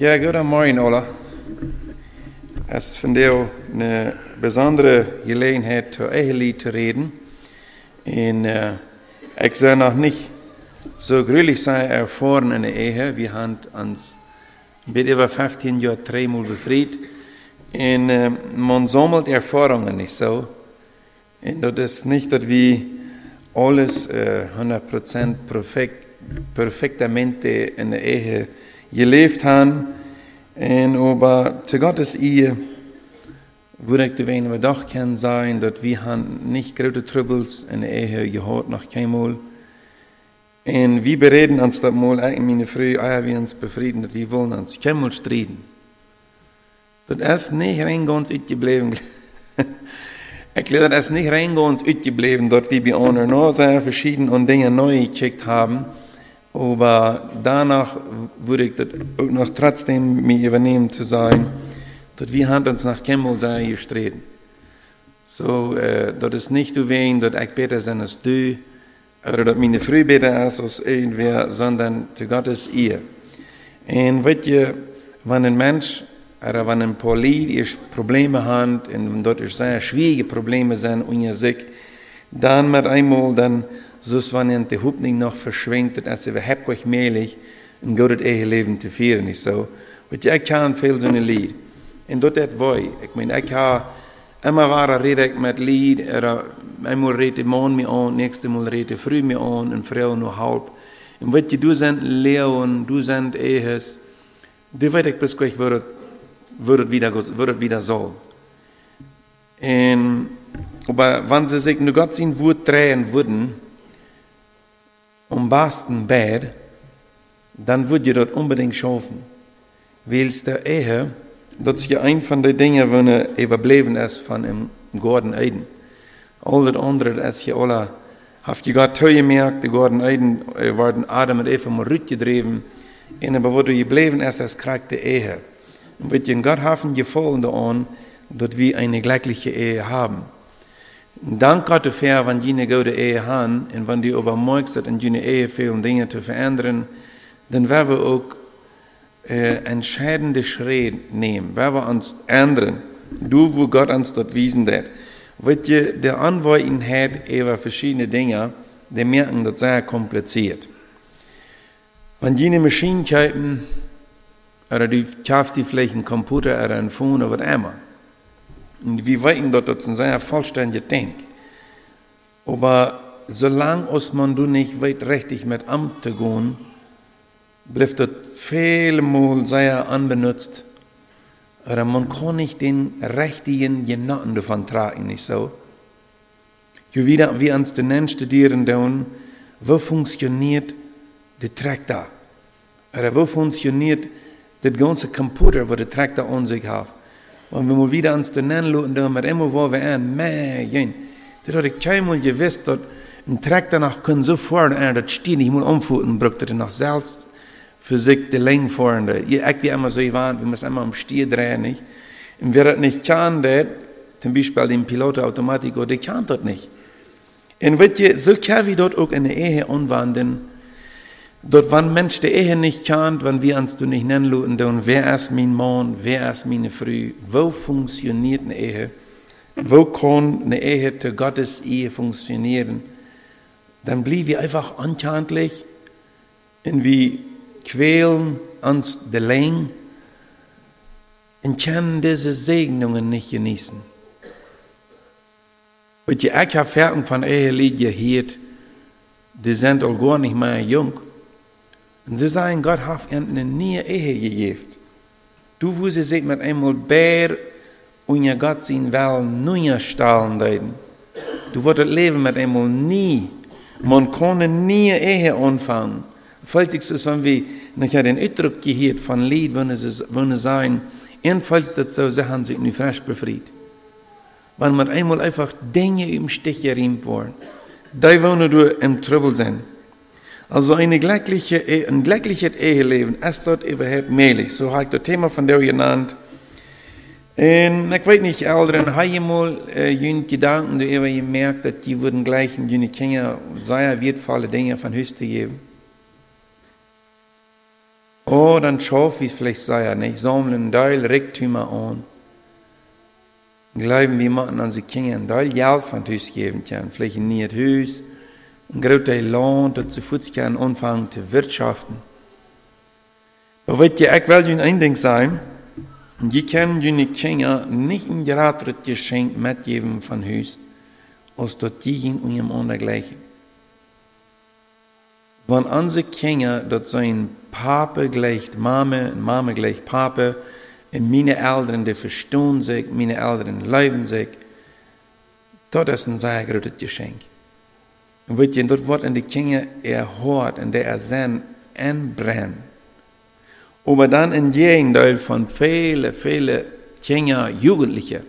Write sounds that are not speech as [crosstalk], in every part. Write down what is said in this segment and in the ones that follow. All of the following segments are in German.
Ja, guten Morgen, Ola. Es ist von dir eine besondere Gelegenheit, zu Ehelied zu reden. Und äh, ich soll noch nicht so gründlich sein erfahren in der Ehe. Wir haben uns mit über 15 Jahren dreimal befreit. Und äh, man sammelt Erfahrungen nicht so. Und das ist nicht, dass wir alles äh, 100% perfekt, perfektamente in der Ehe geleefd haben. En aber zu Gottes Ehe würde ich wenn wir doch können sein, dass wir haben nicht große Troubles in der Ehe gehört noch keinmal. Und wir bereden uns das mal, ich meine Frau, ah, wir uns befrieden, dass wir wollen uns keinmal streiten. Das ist nicht reingehend uitgebleven. [laughs] ich glaube, das ist nicht reingehend uitgebleven, dass wir bei noch sehr verschiedene Dinge neu gekickt haben. Aber danach würde ich das auch noch trotzdem mir übernehmen zu sein, dass wir haben uns nach Kemmel sehr gestritten. So, äh, das ist nicht zu wen, dass ich besser sein als du, oder dass meine Frau ist als irgendwer, sondern zu Gottes Ehe. Und weißt ihr, wenn ein Mensch oder wenn ein Polit Probleme hat, und dort ist sehr schwierige Probleme sind unter sich, dann mit einmal, dann zoals wanneer de hoopning nog verschwingt, dat als we heb kwach melig een goed eigen leven te vieren is zo. Want ik kan veel zo'n lied. En dat dat wij. Ik meen, ik ha immer waar red ik met lied, eenmaal reed de morgen me aan, nächste mal reed de früh me aan, en vrouw nog halb. En wat je, du zijn leeuwen, du zijn eiges, die weet ik bis kwach, wordt het wieder, wordt wieder so. En, aber wenn sie sich nur Gott sein Wort drehen würden, om basten bad, dann würd je dat unbedingt schaffen. Weils der Ehe, dat is je een van de dingen wanneer overbleven is van een Gordon Eden. Al dat andere, dat is je alle, heeft je gaat gemerkt, de Gordon Eden worden Adam en Eva maar uitgedreven, en aber wo du gebleven is, als krijgt de Ehe. Und wird je Gott haben gefallen an, dass wir eine gleiche Ehe haben. Dank Gott dafür, wenn die eine gute Ehe haben und wenn die übermorgen in die Ehe viele Dinge zu verändern, dann werden wir auch äh, entscheidende Schritte nehmen, werden wir uns ändern, du, wo Gott uns dort wiesen wird. Wird je der Antworten hat über verschiedene Dinge, die merken das sehr kompliziert. Wenn die eine Maschine kaufen, oder du kaufst die vielleicht einen Computer oder ein Phone oder was immer, und wir wissen, dass das ein sehr vollständiger Denk. Aber solange als man du nicht weit richtig mit Amt zu gehen, bleibt das vielmal sehr unbenutzt. Oder man kann nicht den richtigen Genotten davon tragen, nicht so? Je wieder wir uns den Nenn studieren, dann, wo funktioniert der Traktor? Oder wo funktioniert das ganze Computer, wo der Traktor an sich hat? Und wir wieder uns den nennen lassen, dann wir immer wo wir an, man, das hat ich keinmal gewusst, dass ein Traktor nach können so fahren, das steht nicht mal umfuhren, braucht er noch selbst für sich die Länge fahren. Ich wie immer so gewarnt, wir müssen immer am Stier drehen, nicht? Und wer das nicht kann, der, zum Beispiel den Pilotautomatik, der kann das nicht. Und wird ihr, so kann wie dort auch in der Ehe anwenden, Dort, wenn Mensch die Ehe nicht kennt, wenn wir uns nicht nennen dann wer ist mein Mann, wer ist meine Frau, wo funktioniert eine Ehe, wo kann eine Ehe zu Gottes Ehe funktionieren, dann bleiben wir einfach unkenntlich und wir quälen uns die Länge und können diese Segnungen nicht genießen. Und die Eckerferten von Ehelied gehört, die sind auch gar nicht mehr jung. Und sie sagen, Gott hat ihnen neue Ehe gegeben. Du, wo sie sich mit einmal bär und ja Gott sehen will, neue Stahlen deuten. Du wirst Leben mit einmal nie. Man kann neue Ehe anfangen. Falls ich so, wenn wir nachher den Ausdruck gehört von Lied, wenn es, wenn es sagen, jedenfalls so, sie haben sich nicht frisch befriedigt. Wenn man einmal einfach Dinge im Stich gerieben worden, da wollen du im Trouble sein. Also eine glückliche, ein glückliches Eheleben ist dort überhaupt möglich. So habe ich das Thema von der genannt. Und ich weiß nicht, Eltern, habe ich mal äh, Gedanken darüber gemerkt, dass die würden gleich jene Kinder sehr wertvolle Dinge von Höchste geben. Oh, dann schauf ich vielleicht sei nicht, sammeln Teil Reichtümer an. Glauben wir machen an sie Kinder Teil Geld von Hus geben können, vielleicht in nicht Hus, ein großes Land, das zu Fuß kann anfangen zu wirtschaften. Aber wird ja auch wel ein Ding sein, je können die Kinder nicht ein gratis Geschenk mitgeben von Hus, als dort die und ihrem andergleichen. Wenn unsere Kinder dort sein Papa gleicht Mama, Mama gleicht Papa, und meine Eltern, die verstehen sich, meine Eltern leben sich, das ist ein sehr großes Geschenk. Und weet je, dort wordt in die Kinder erhört und der er anbrennt. Aber dann in Gegenteil von vielen, vielen Kinder, Jugendliche,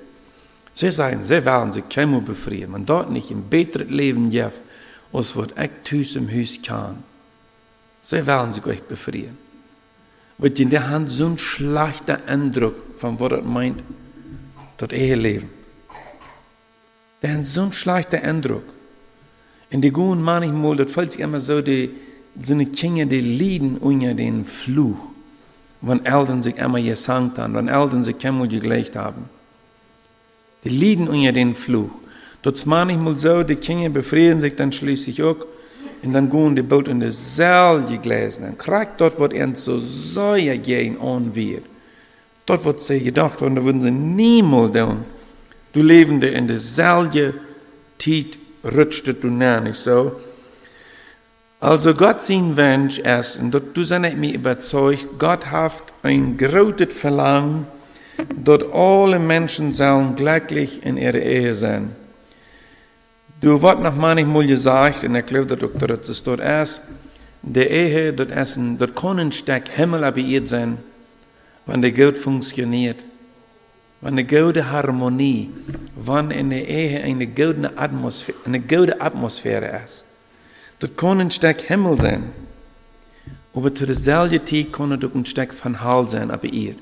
sie sagen, sie werden sich keiner befreien. Man dort nicht ein besseres Leben gibt, als was ich im Haus kann. Sie werden sich euch befreien. Weil die haben so einen schlechten Eindruck von was das meint, das Eheleben. Die haben so einen schlechten Eindruck. Und die gehen manchmal, das fällt sich immer so, die, so eine Kinder, die leiden unter den Fluch, wenn Eltern sich immer gesangt haben, wenn Eltern sich einmal gelegt haben. Die leiden unter den Fluch. Das manchmal so, die Kinder befrieden sich dann schließlich auch und dann gehen die Boot in de selje gläsen. En krijgt dort wat en so säuer gehen on wird. Dort wird sie gedacht, und da würden sie niemals tun. Du lebende in de selje Tiet rutschte du nicht so. Also Gott sein Wunsch ist, und du seid mir überzeugt, Gott hat ein großes Verlangen, dass alle Menschen sollen glücklich in ihrer Ehe sein. Du wordt nog manchmal gesagt, en ik geloof dat ook dat het staat is, de Ehe, dat is een, dat kan een stuk Himmel abgeirrt sein, wenn der Gott funktioniert. Wenn eine gute Harmonie, wenn in der Ehe eine gute Atmosphäre, eine gute Atmosphäre ist. Das kann ein Stück Himmel sein. Aber zu derselben Zeit kann auch ein Stück von Hall sein, aber ihr.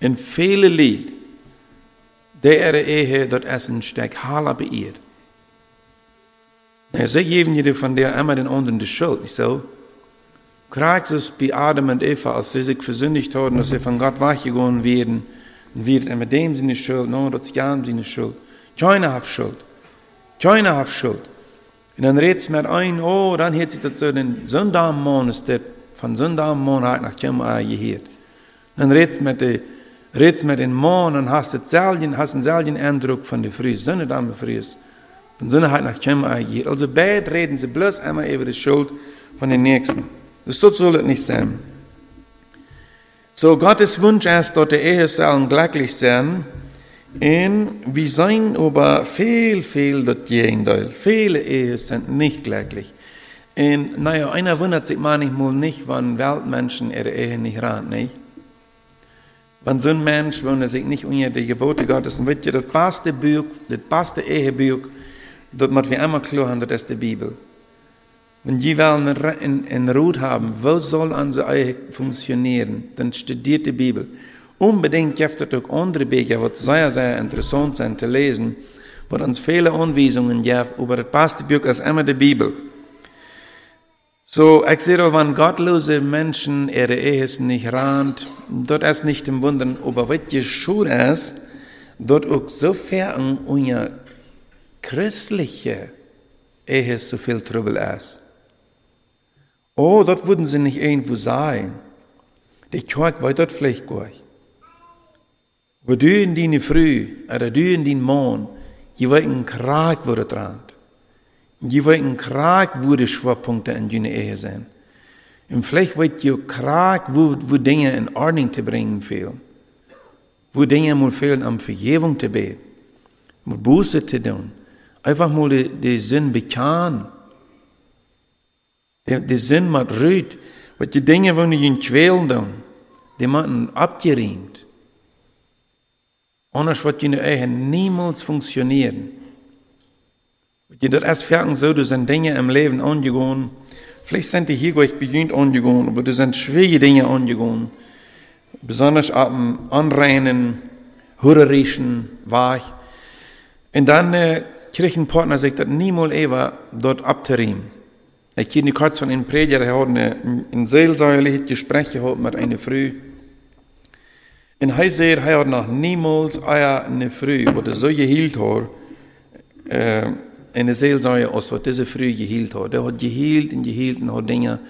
In viele Lied, der Ehe, das ist ein Stück Hall, aber ihr. Er sagt even jullie van der einmal den anderen die Schuld. Ich so, kriegt es bei Adam und Eva, als sie sich versündigt haben, dass sie von Gott weggegangen werden, und wird mit dem seine Schuld, no, das ist ja seine Schuld. Keiner hat Schuld. Keiner hat Schuld. Und dann redet es mir ein, oh, dann hat sich so, den Sonntagmond ist das, von Sonntagmond hat nach Kemmer gehört. Dann redet es mit den, redest mit den Mond und hast, selben, hast selben Eindruck von der Früh, Sonne dann ist. Von Sinnheit nach Chem agiert. Also bad reden sie bloß einmal über die Schuld von den Nächsten. Das soll es nicht sein. So, Gottes Wunsch ist, dass die Ehe sollen glücklich sein. Und wir sein aber viel, viel das Gegenteil. Viele Ehen sind nicht glücklich. Und naja, einer wundert sich manchmal nicht, wenn Weltmenschen ihre Ehe nicht ran, nicht? Wenn so ein Mensch, wenn er sich nicht unter die Gebote Gottes, und wird ja das beste Buch, das beste Ehebuch, moet we einmal klar haben, das ist die Bibel. Wenn die wollen in, Ruhe haben, wo soll unsere Ehe funktionieren, dann studiert die Bibel. Unbedingt gibt es auch andere Bücher, die sehr, sehr interessant sind zu lesen, wo uns viele Anweisungen gibt, aber das beste Buch ist immer die Bibel. So, ich sehe, wenn gottlose Menschen ihre Ehe nicht rand, dort ist nicht im Wunden, aber was geschehen ist, dort auch so fern unser christliche Ehe so viel Trubel ist. Oh, dort würden sie nicht irgendwo sein. Die Kirche war dort vielleicht gut. Aber du in deine Früh, oder du in den Mond, je war ein Krieg wurde dran. Je war ein Krieg wurde Schwerpunkte in deine Ehe sein. Und vielleicht wird ihr Krieg, wo, wo Dinge in Ordnung zu bringen fehlen. Wo Dinge mal fehlen, um Vergebung zu beten. Um Buße zu tun. Einfach mal die, die Sinn bekannt. Die, die mit Rüt. Weil die Dinge, die ich in quälen die machen abgeräumt. Anders wird die Ehe niemals funktionieren. Wenn das erst fertig so, du sind Dinge im Leben angegangen. Vielleicht sind die hier gleich beginnt angegangen, aber das sind schwierige Dinge angegangen. Besonders ab dem Anreinen, hurerischen Weg. Und dann äh, Kirchenpartner sagt, dass niemals Eva dort abzuriemen. Kenne kurz von einem Prediger, der hat eine, ein seelsorgliches Gespräch gehabt mit einer Frau. Und er sagt, er hat noch niemals eine Frau, die so gehielt hat, äh, eine Seelsorge aus, was diese Frau gehielt hat. Der hat gehielt und gehielt und hat Dinge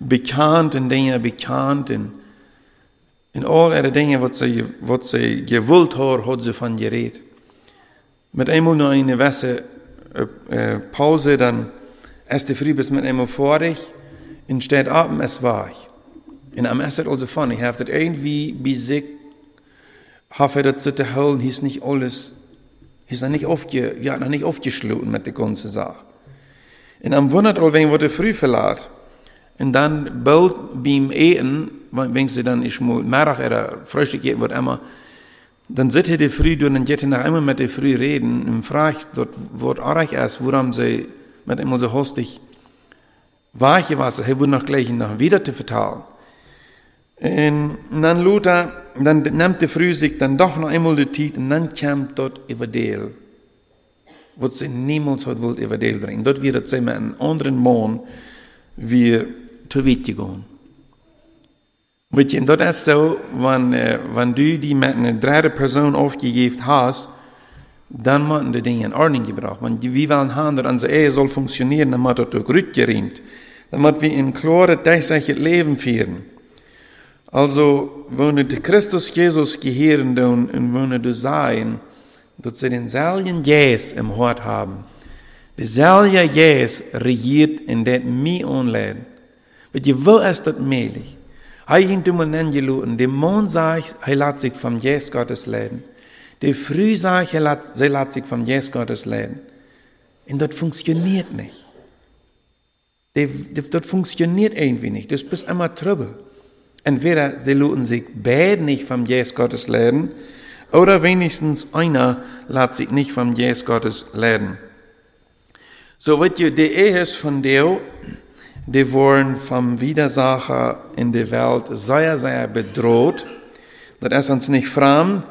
bekannt und Dinge bekannt und in all ihre Dinge, was sie, was sie gewollt hat, hat sie von geredet. Mit einmal noch eine Wäsche, äh, Pause, dann die Früh bis mit einmal vorig und steht ab, es war ich. Und am Essen also ich habe das irgendwie besiegt, habe das zu holen, ist nicht alles, ist noch nicht aufge, wir noch nicht aufgeschlossen mit der ganzen Sache. Und am Wundert, wenn wir die Früh verlassen, und dann bald beim Ehen, wenn sie dann ich mal Mittag oder Frühstück geht, wird immer, dann sitzt die früh und dann geht er nach immer mit der früh reden und fragt, dort wird auch erst, warum sie mit immer so hostig weiche Wasser, er wurde noch gleich noch wieder zu vertalen. Und dann Luther, dann nimmt die früh sich dann doch noch einmal die Zeit und dann kam dort Evangel, was sie niemals hat wollt Evangel bringen. Dort wird es immer einen anderen Mann, wie zu weit gegangen. Weet je, en dat is zo, wanneer, wanneer du die met een derde persoon aufgegeben hast, dann moeten die Dinge in Ordnung gebracht. Want wie willen dass unsere Ehe soll funktionieren, dann muss das auch rückgeräumt. Dann müssen wir in klare, tatsächlich Leben führen. Also, wenn du Christus Jesus gehören und wenn du sein, dass sie denselben Jes im Hort haben. Derselbe Jes regiert in det mir onleden. Weet je, wo ist das möglich? Hij ging toen men geloten. De man sagt, hij laat sich vom Jesus Gottes leiden. De früh sagt, hij laat, zij laat sich vom Jesus Gottes leiden. Und das funktioniert nicht. Das funktioniert irgendwie nicht. Das ist immer Trouble. Entweder sie lassen sich beide nicht vom Jesus Gottes leiden, oder wenigstens einer lässt sich nicht vom Jesus Gottes leiden. So wird die Ehe von der, die worden vom Widersacher in der Welt sehr, sehr bedroht. Das ist uns nicht fremd,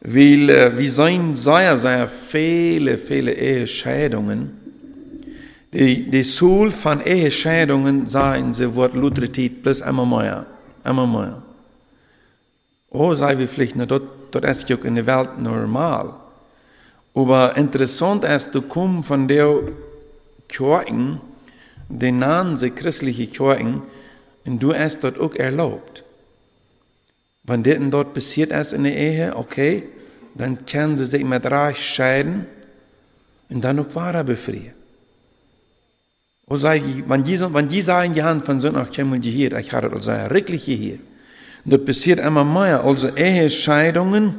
weil äh, wir sehen sehr, sehr viele, viele Ehescheidungen. Die, die Soul von Ehescheidungen sagen sie, wird Lutherität plus immer mehr, immer mehr. Oh, sei wir vielleicht nicht, das ist ja in der Welt normal. Aber interessant ist, du kommst von der Kirchen, den Namen der christlichen Kirchen, und du hast dort auch erlaubt. Wenn das dort passiert ist in der Ehe, okay, dann können sie sich mit Reich scheiden und dann auch wahrer befreien. Und sag ich, wenn die, wenn die sagen, die Hand von Sonntag kommen die hier, ich hatte also wirklich hier. Das passiert immer mehr, also Ehescheidungen,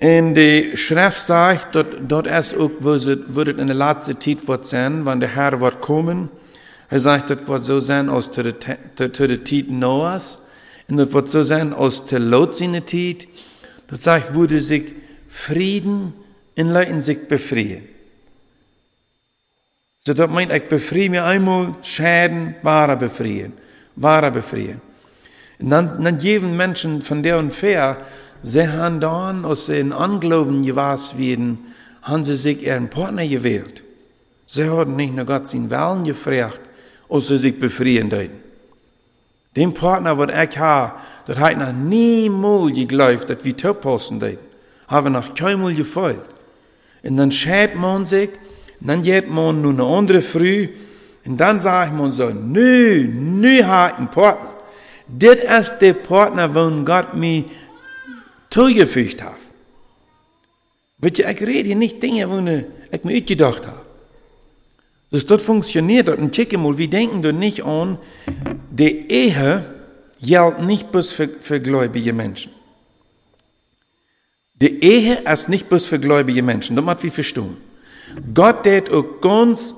in der Schrift sagt, dort, dort ist auch, wo wird in der letzten Zeit wird sein, wenn der Herr wird kommen. Er sagt, das wird so sein der, der, der Zeit Noahs. Und das wird so sein aus der Lot seiner Zeit. Das sagt, würde sich Frieden in Leuten sich befreien. So, das meint, ich befreie mir einmal Schäden, wahre befreien. Wahre befreien. Und dann, dann geben Menschen von der und fair, Sie haben dann aus den Anglauben gewasst werden, haben sie sich ihren Partner gewählt. Sie haben nicht nur Gott seinen Willen gefragt, als sie sich befreien deuten. Den Partner, was ich habe, das hat noch niemals geglaubt, dass wir topposten deuten. Haben noch keinmal gefolgt. Und dann schämt man sich, dann geht man nur eine andere Früh, und dann sagt man so, nö, nö hat einen Partner. Das ist der Partner, wo Gott mir toegefügt habe. Weet je, ik red hier niet dingen wo ik me uitgedacht habe. Dus dat funktioniert dat. En kijk mal, wir denken da nicht an, die Ehe gilt nicht bloß für, für gläubige Menschen. Die Ehe ist nicht bloß für gläubige Menschen, das muss wir verstehen. Gott wird auch ganz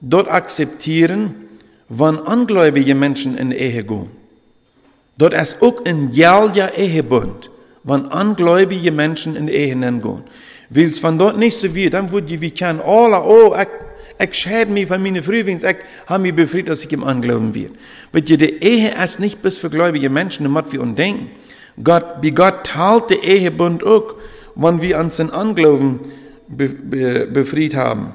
dort akzeptieren, wenn ungläubige Menschen in die Ehe gehen. Dort ist auch ein jährlicher Ehebund wenn ungläubige Menschen in die Ehe gehen. Weil es von dort nicht so wird, dann würde wie kann alle, oh, ich, ich schäde mich von meinen Frühlings, ich habe mich befreit, dass ich im Anglauben wird. Weil die Ehe ist nicht bis für gläubige Menschen, damit wir uns denken. Gott, wie Gott teilt die Ehebund auch, wenn wir uns in Anglauben be, be, befreit haben.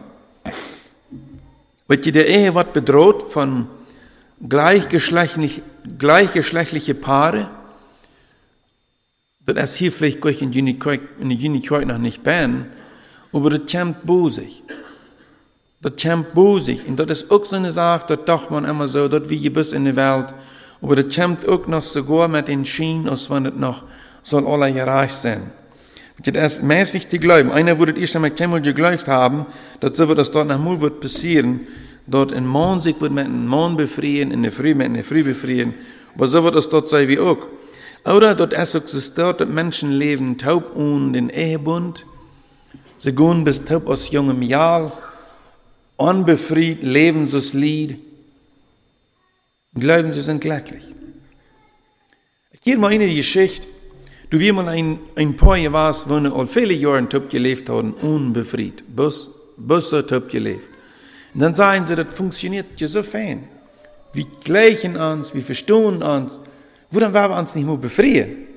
Weil die Ehe wird bedroht von gleichgeschlechtlich, gleichgeschlechtliche Paare. Das ist hier vielleicht in die Kirche noch nicht ben, aber das kommt bosig. Das kommt bosig. Und das ist auch so eine Sache, das dacht man immer so, das wie je bist in der Welt. Aber das kommt auch noch sogar mit den Schienen, als wenn es noch soll alle gerecht sein. Das ist mäßig die Glauben. Einer würde erst einmal keinmal geglaubt haben, dass so wird das dort nach Mul wird passieren, dort in Mond sich wird mit dem Mond befreien, in der Früh mit der Früh befreien. Aber so wird das dort sein wie auch. Oder dort ist existiert, dass Menschen leben taub ohne den Ehebund. Sie gehen bis taub aus jungem Jahr, unbefreit, leben das Lied. Glauben, sie sind glücklich. Ich gehe mal in die Geschichte. Du wie mal ein, ein paar Jahre warst, wo al viele Jahre top gelebt haben, unbefreit. Bus, Busse top gelebt. Und dann sagen sie, das funktioniert ja so fein. Wir gleichen uns, wir verstehen uns. Wo dann wir uns nicht mehr befreien?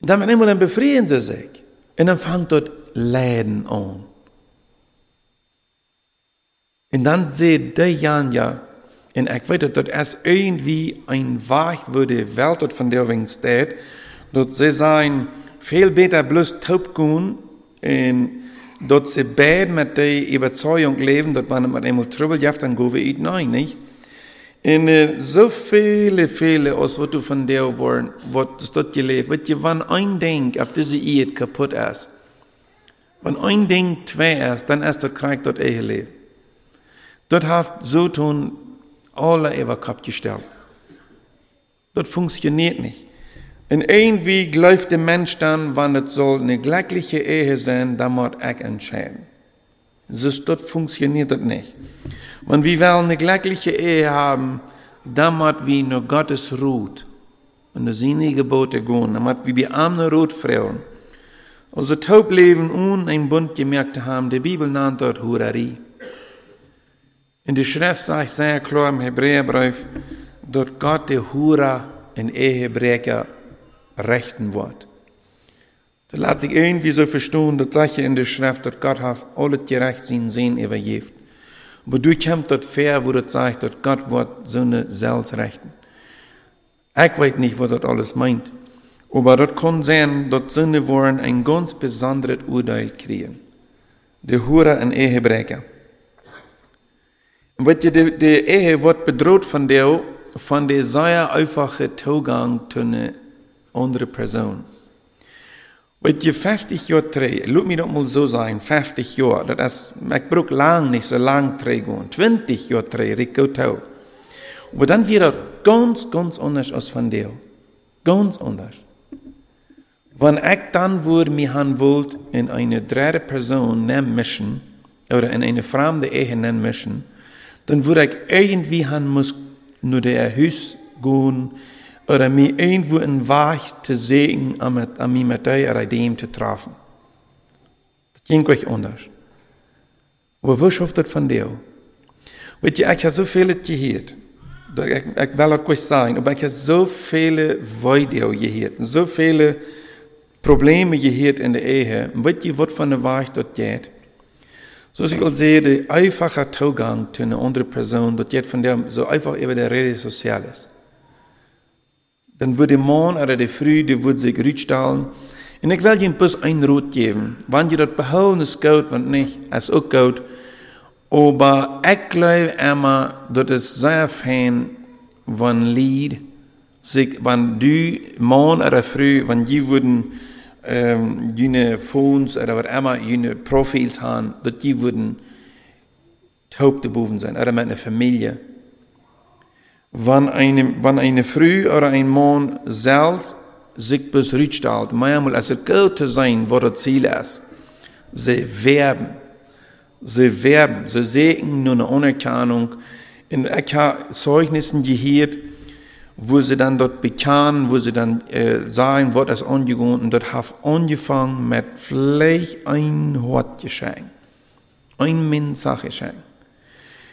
Und dann einmal dann befreien sie sich. Und dann fängt dort Läden an. Und dann sieht der Jan ja, und ich weet dat es irgendwie ein Weg wo die Welt dort von der Wing steht, dat sie sein viel besser bloß taub gehen und dort sie beide mit der Überzeugung leben, dass wenn man einmal Trübel jaft, dann gehen wir it nein, nicht? Und so viele, viele, aus was du von der wollen, was dort gelebt, wird je, wenn ein Ding ab diese Ehe kaputt ist, wenn ein Ding zwei ist, dann ist das Krieg dort Ehe leben. Dort hat so tun, alle über Kopf gestellt. Das funktioniert nicht. Und irgendwie läuft der Mensch dann, wenn es soll eine glückliche Ehe sein, dann muss ich entscheiden. Das, das funktioniert das nicht. Wenn wir wollen eine glückliche Ehe haben, dann muss wir nur Gottes Ruht und seine Gebote gehen. Dann muss wir die arme Rotfrauen. Also taub leben ohne ein Bund gemerkt haben, die Bibel nennt dort Hurari. In der Schrift sagt sehr klar im Hebräerbrief, dass Gott die Hura in Ehebrecher rechten wird. Das lässt sich irgendwie so verstehen, das sagt in der Schrift, dass Gott hat alles gerecht sein Sehen übergibt. Aber du kommt dort fair, wo das sagt, dass Gott wird eine selbst rechten. Ich weiß nicht, was das alles meint. Aber das kann sein, dass Sünde wollen ein ganz besonderes Urteil kriegen. Die Hura in Ehebrecher. Wat je, de, de Ehe wordt bedroht van der, van de sehr einfache Zugang zu einer anderen Person. Wat je 50 Jahre trägt, lass mich doch mal so sein, 50 Jahre, das ist, ich brauche lang nicht so lang trägen, 20 Jahre trägt, ich gut auch. Aber dann das ganz, ganz anders als von dir. Ganz anders. Wenn ich dann würde mich han wollt in eine dritte Person nehmen mischen, oder in eine fremde Ehe nehmen mischen, dann würde ich irgendwie han muss nur der Haus gehen oder mir irgendwo in Weg zu sehen, um, um mich mit oder dem zu treffen. Das ging euch anders. Aber wo schafft das von dir? Weet je, ich habe so viele gehört. Ich, ich will das euch sagen, aber ich habe so viele Video gehört, so viele Probleme gehört in der Ehe. Und weet je, was von der Weg dort geht? Zoals ik al zei, de einfache toegang zu einer anderen Person, dat geht von der so einfach über die Rede sozial ist. Dann würde der Mann oder die Frau, die würde sich rückstellen. Und ich will Ihnen bloß ein Rot geben. Wenn ihr das behalten, ist gut, wenn nicht, ist auch gut. Aber ich glaube immer, dass es sehr fein, wenn Lied, sich, wenn du, Mann oder Frau, wenn die würden, ähm, jene Phones oder was immer, jene Profils haben, dass die würden Hauptberufen sein, oder mit einer Familie. Wenn eine, wenn eine Frau oder ein Mann selbst sich besrückstellt, manchmal als es gut sein, wo das Ziel ist, sie werben, sie werben, sie sehen nur eine Anerkennung. In Zeugnissen gehört, wo sie dann dort bekamen, wo sie dann äh, sagen, was ist angegangen, und dort hat angefangen mit vielleicht ein Hortgeschenk, ein Minzachgeschenk.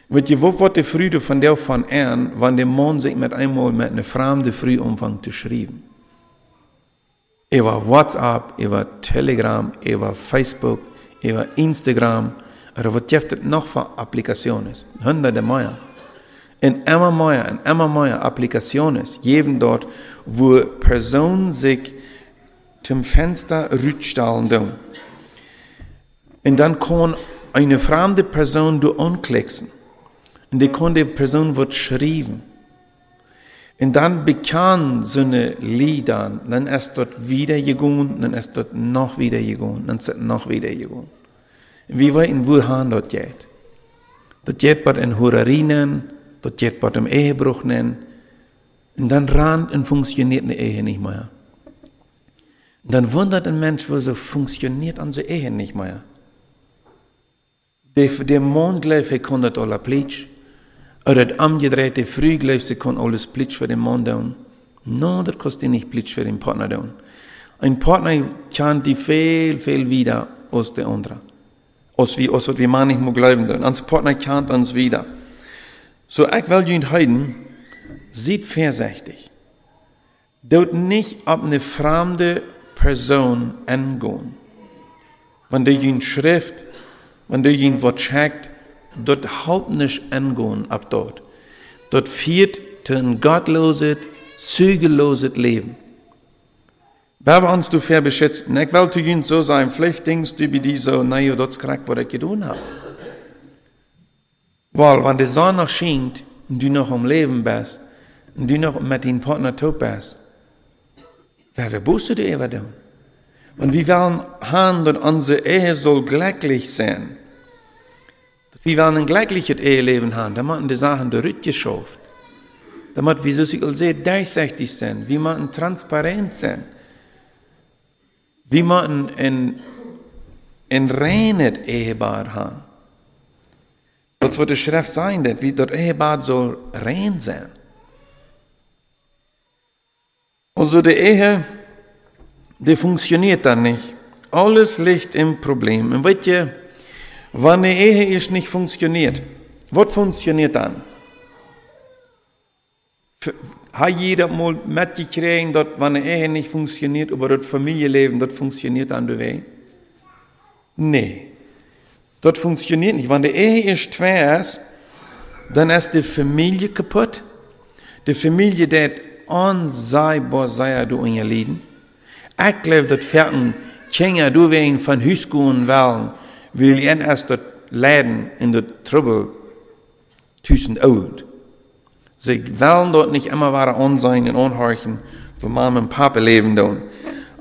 Weet je, wat wordt de Freude von der von an, wenn der Mann sich mit einmal mit einer fremden Frau anfängt zu schreiben? Über WhatsApp, über Telegram, über Facebook, über Instagram, Oder was gibt es noch für Applikationen? Hunderte mehr. Und immer mehr und immer mehr Applikationen geben dort, wo Personen sich zum Fenster rückstellen tun. Und dann kann eine fremde Person du anklicken. Und die kann Person wird schreiben. Und dann bekannt so eine Lieder, dann ist dort wieder gegangen, dann ist dort noch wieder gegangen, dann ist noch wieder gegangen. Wie weten wo han dort geht? Dort geht bei den Dort geht bei dem Ehebruch nennen. Und dann rand und funktioniert eine Ehe nicht mehr. Und dann wundert ein Mensch, wo so funktioniert unsere Ehe nicht mehr. Der, der Mond läuft, kann das alles plitsch. Oder das umgedrehte Früh läuft, kann alles plitsch für den Mond tun. No, das kostet nicht plitsch für den Partner tun. Ein Partner kann die viel, viel wieder aus der anderen. Als wie, wat wir man nicht mehr glauben tun. Unser Partner kann uns wieder. So, ich will Ihnen heute, sieht vorsichtig. Dort nicht auf eine fremde Person angehen. Wenn du ihn Schrift, wenn du ihn Wort checkt, dort halt nicht angehen ab dort. Dort führt zu ein gottloses, zügelloses Leben. Wer wir uns du fair? Ich will zu ihnen so sein, vielleicht denkst du über die so, naja, das ist was ich getan habe. Weil, wenn die Sonne noch scheint und du noch am Leben bist und du noch mit deinem Partner tot bist, wer wir du dir tun? Und wir wollen dass unsere Ehe soll glücklich sein. Wir wollen ein glückliches Eheleben haben, da machen die Sachen der geschafft. Damit wir so sehr durchsichtig sind, wir machen transparent sein. Wir machen ein, ein reines Ehebad haben. Das wird die Schrift sein, dass wie das Ehebad soll rein sein. Also die Ehe, die funktioniert dann nicht. Alles liegt im Problem. Und weißt ihr, wenn eine Ehe ist nicht funktioniert, was funktioniert dann? Hat jeder mal mitgekriegt, dass wenn eine Ehe nicht funktioniert, aber das Familienleben, das funktioniert an der Weg? Nee. Das funktioniert nicht. Wenn die Ehe ist schwer dann ist die Familie kaputt. Die Familie, die unsagbar sei, du in ihr Leben. Ich glaube, dass Ferten Kinder, du wegen von Hüskuhen wollen, will ihr erst dort leiden in der Trouble zwischen old. Sie wollen dort nicht immer weiter on sein und anhorchen, wo Mama und Papa leben tun.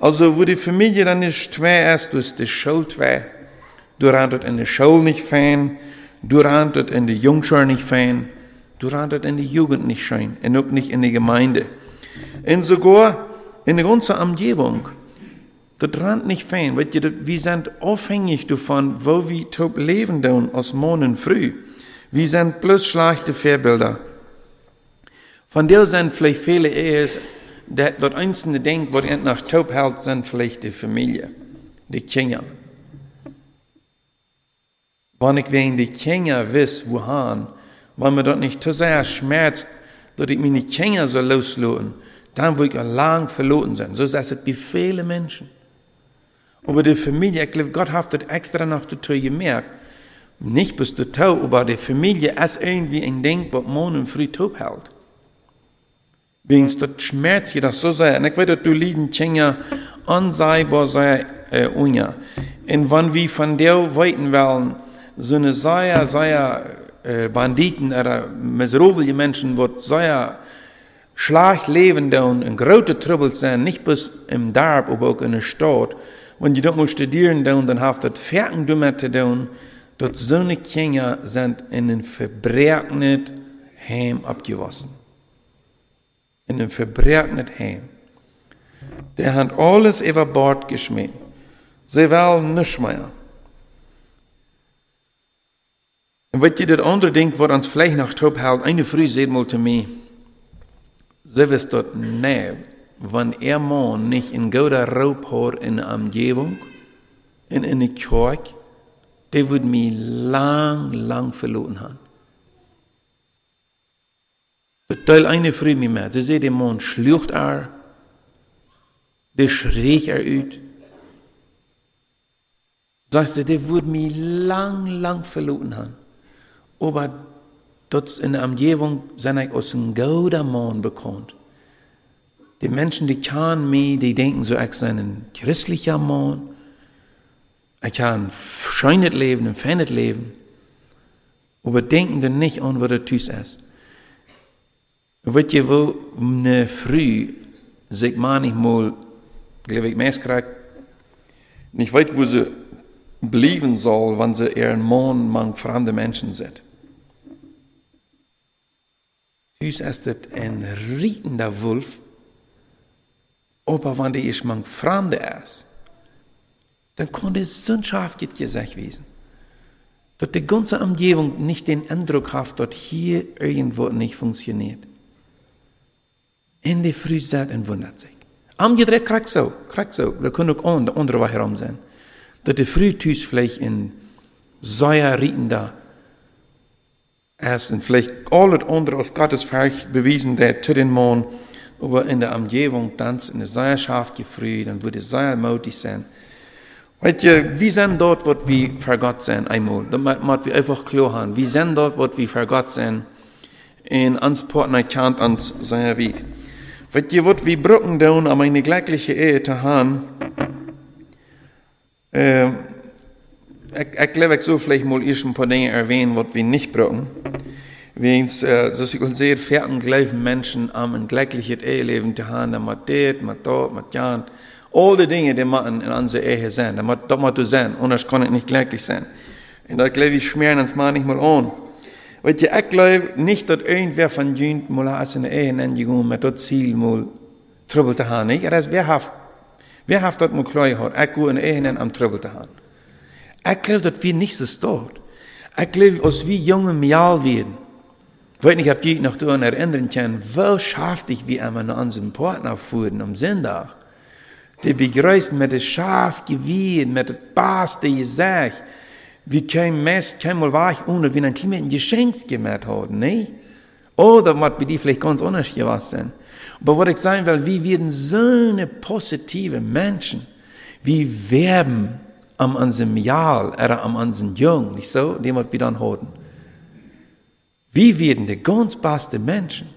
Also, wo die Familie dann nicht schwer ist, ist die Schuld schwer. Du randet in der Schule nicht fein, du randet in der Jungschule nicht fein, du randet in der Jugend nicht schön und auch nicht in der Gemeinde. Und sogar in der ganzen Umgebung. Das randet nicht fein, weil wir sind abhängig davon, wo wir top leben tun, als morgen früh. Wir sind bloß schlechte Vorbilder. Von der sind vielleicht viele Ehes, das einzelne denkt, was nach top hält, sind vielleicht die Familie, die Kinder. Wenn ich wegen die Kinder wiss, wohin, wenn mir das nicht zu sehr schmerzt, dass ich meine Kinder so loslassen, dann will ich lang verloren sein. So ist es bei vielen Menschen. Aber die Familie, ich glaube, Gott hat das extra noch dazu gemerkt. Nicht bis du Tau, aber die Familie ist irgendwie ein Ding, was morgen früh top hält. Wegen das schmerzt das so sehr. Und ich weiß, dass du lieben Kinder anseibar sehr, äh, unja. Und wenn wir von der weiten wollen, so eine sehr, sehr äh, Banditen oder miserable Menschen, die sehr schlecht leben und in große Trouble sind, nicht bloß im Dorf, aber auch in der Stadt. Wenn die dort mal studieren, dann haben das Ferken damit dass so eine Kinder sind in ein verbrägnet Heim abgewassen. In ein verbrägnet Heim. Der hat alles über Bord geschmissen. Sie wollen nicht mehr. Und wat je dat andere denkt, wat ons vleeg nog top hält, eine früh seht mal mir, so wisst dort, nee, wenn er Mann nicht in Raub hat in der Umgebung, in eine Kirche, der würde mich lang, lang verloren haben. Teil eine früh mir mehr. Sie sehen, der Mann schlucht er, der schrie er ut. Sagst du, der würde mich lang, lang verloren haben. Aber dort in der Umgebung sind ich aus einem guten Mann bekannt. Die Menschen, die kennen mich, die denken so, ich sei ein christlicher Mann. Ich kann schönes Leben, ein fernes Leben. Aber denken dann nicht an, was er tut ist. Weet je wo, eine Früh, sich manchmal, glaube ich, meestkrijgt, nicht weit, wo sie bleiben soll, wenn sie ihren Mann mang fremde Menschen sieht. Dus ist es ein rietender Wolf, aber wenn die ist mang fremde ist, dann kann das Sündschaf gesagt werden. Dass die ganze Umgebung nicht den Eindruck hat, dass hier irgendwo nicht funktioniert. In die Früh sagt und wundert sich. Am gedreht kriegt so, kriegt so. Wir können auch an der andere Woche herum sein. Dass die Frühtüs vielleicht in Säuer und vielleicht alles andere aus Gottes Werk bewiesen, der zu den Mond, aber in der Umgebung dann in der Säuerschaft gefrüht, dann würde sehr mutig sein. Weißt ihr, wir sind dort, wo wir für Gott sind, einmal. Da müssen wir einfach klar haben. Wir sind dort, wo wir für Gott sind, in uns Partner kennt uns sehr weit. Weet je wat we brokken doen om een gelijkelijke ehe te gaan? Uh, ik, ik geloof ik zo vielleicht mal eerst een paar dingen erwähnen, wat we niet brokken. Weens, uh, zoals ik al zei, vierten geloven mensen om een gelijkelijke Eheleven te gaan, met dit, met dat, met jan. Al die dingen die moeten in onze Ehe zijn, dat moet, dat moet zijn, anders kan het niet gelijkelijk zijn. En dat geloof ik schmeren ons manchmal aan. Weet je, ik geloof niet dat irgendwer van jullie mal als een eigen en met dat ziel mal trouble te gaan. Nee, er is wer heeft, wer heeft dat mal klar gehad. Ik wil een eigen om trouble te gaan. Ik geloof dat wir niet zo staat. Ik geloof als wir jonge Mial werden. Weet niet, ob ich noch daran erinnern kann, wo schafft ich wie einmal nach unserem Partner fuhren am Sonntag. Die begrüßen mit dem Schafgewehr, mit dem Bass, der gesagt, vi kan mest kan mal war ohne wenn ein Klima ein Geschenk gemacht haben, ne? Oder was bei die vielleicht ganz anders gewesen. Aber was ich sagen will, wir werden so eine positive Menschen, wir werben am unserem Jahr oder am unserem Jung, nicht so, dem was wir dann haben. Wir werden die ganz beste Menschen.